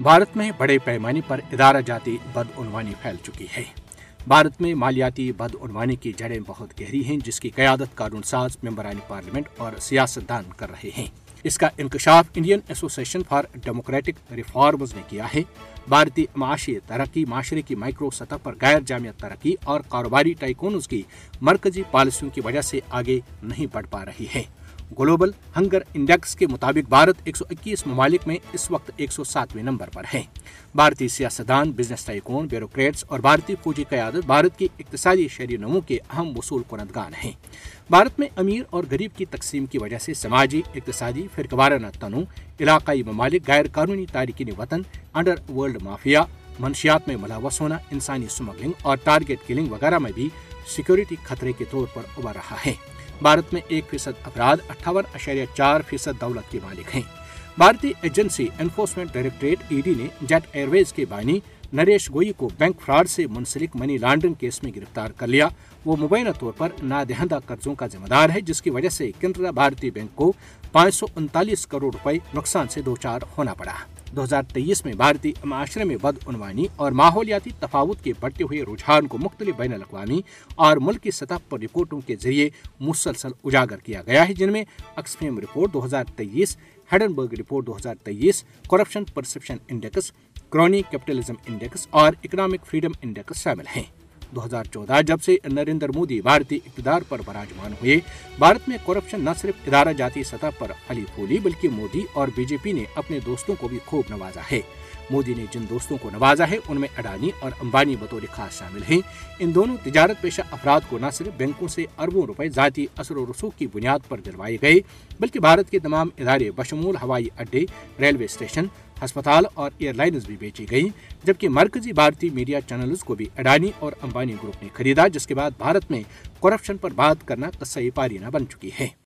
بھارت میں بڑے پیمانے پر ادارہ جاتی بدعنوانی پھیل چکی ہے۔ بھارت میں مالیاتی بدعنوانی کی جڑیں بہت گہری ہیں، جس کی قیادت قانون ساز ممبران پارلیمنٹ اور سیاستدان کر رہے ہیں۔ اس کا انکشاف Indian Association for Democratic Reforms نے کیا ہے۔ بھارتی معاشی ترقی، معاشرے کی مائکرو سطح پر غیر جامعہ ترقی اور کاروباری ٹائکونز کی مرکزی پالیسیوں کی وجہ سے آگے نہیں بڑھ پا رہی ہے۔ گلوبل ہنگر انڈیکس کے مطابق بھارت 121 ممالک میں اس وقت 107ویں نمبر پر ہے بھارتی سیاستدان، بزنس ٹائکون بیوروکریٹس اور بھارتی فوجی قیادت بھارت کی اقتصادی شہری نمو کے اہم وصول کنندگان ہیں۔ بھارت میں امیر اور غریب کی تقسیم کی وجہ سے سماجی، اقتصادی، فرقوارانہ تنوع، علاقائی ممالک، غیر قانونی تارکین وطن انڈر ورلڈ مافیا منشیات میں ملاوس ہونا، انسانی اسمگلنگ اور ٹارگیٹ کلنگ وغیرہ میں بھی سیکیورٹی خطرے کے طور پر ابھر رہا ہے۔ بھارت میں ایک فیصد افراد، اٹھاون اشاریہ چار فیصد دولت کے مالک ہیں۔ بھارتی agency enforcement directorate E D نے جیٹ ایئر ویز کے بانی نریش گوئی کو بینک فراڈ سے منسلک منی لانڈرنگ کیس میں گرفتار کر لیا۔ وہ مبینہ طور پر نادہندہ قرضوں کا ذمہ دار ہے، جس کی وجہ سے کینرا بھارتی بینک کو پانچ سو انتالیس کروڑ روپے نقصان سے دوچار ہونا پڑا۔ 2023 میں بھارتی معاشرے میں بدعنوانی اور ماحولیاتی تفاوت کے بڑھتے ہوئے رجحان کو مختلف بین الاقوامی اور ملکی سطح پر رپورٹوں کے ذریعے مسلسل اجاگر کیا گیا ہے، جن میں Oxfam report 2023 Hindenburg report 2023 corruption perception index crony capitalism index اور اکنامک فریڈم انڈیکس شامل ہیں۔ دو ہزار چودہ جب سے نریندر مودی بھارتی اقتدار پر براجمان ہوئے، بھارت میں کرپشن نہ صرف ادارہ جاتی سطح پر علی پھولی، بلکہ مودی اور بی جے پی نے اپنے دوستوں کو بھی خوب نوازا ہے۔ مودی نے جن دوستوں کو نوازا ہے، ان میں اڈانی اور امبانی بطور خاص شامل ہیں۔ ان دونوں تجارت پیشہ افراد کو نہ صرف بینکوں سے اربوں روپے ذاتی اثر و رسوخ کی بنیاد پر دلوائے گئے، بلکہ بھارت کے تمام ادارے بشمول ہوائی اڈے، ریلوے اسٹیشن ہسپتال اور ایئر لائنز بھی بیچی گئیں، جبکہ مرکزی بھارتی میڈیا چینلز کو بھی اڈانی اور امبانی گروپ نے خریدا، جس کے بعد بھارت میں کرپشن پر بات کرنا قصہ پارینہ بن چکی ہے۔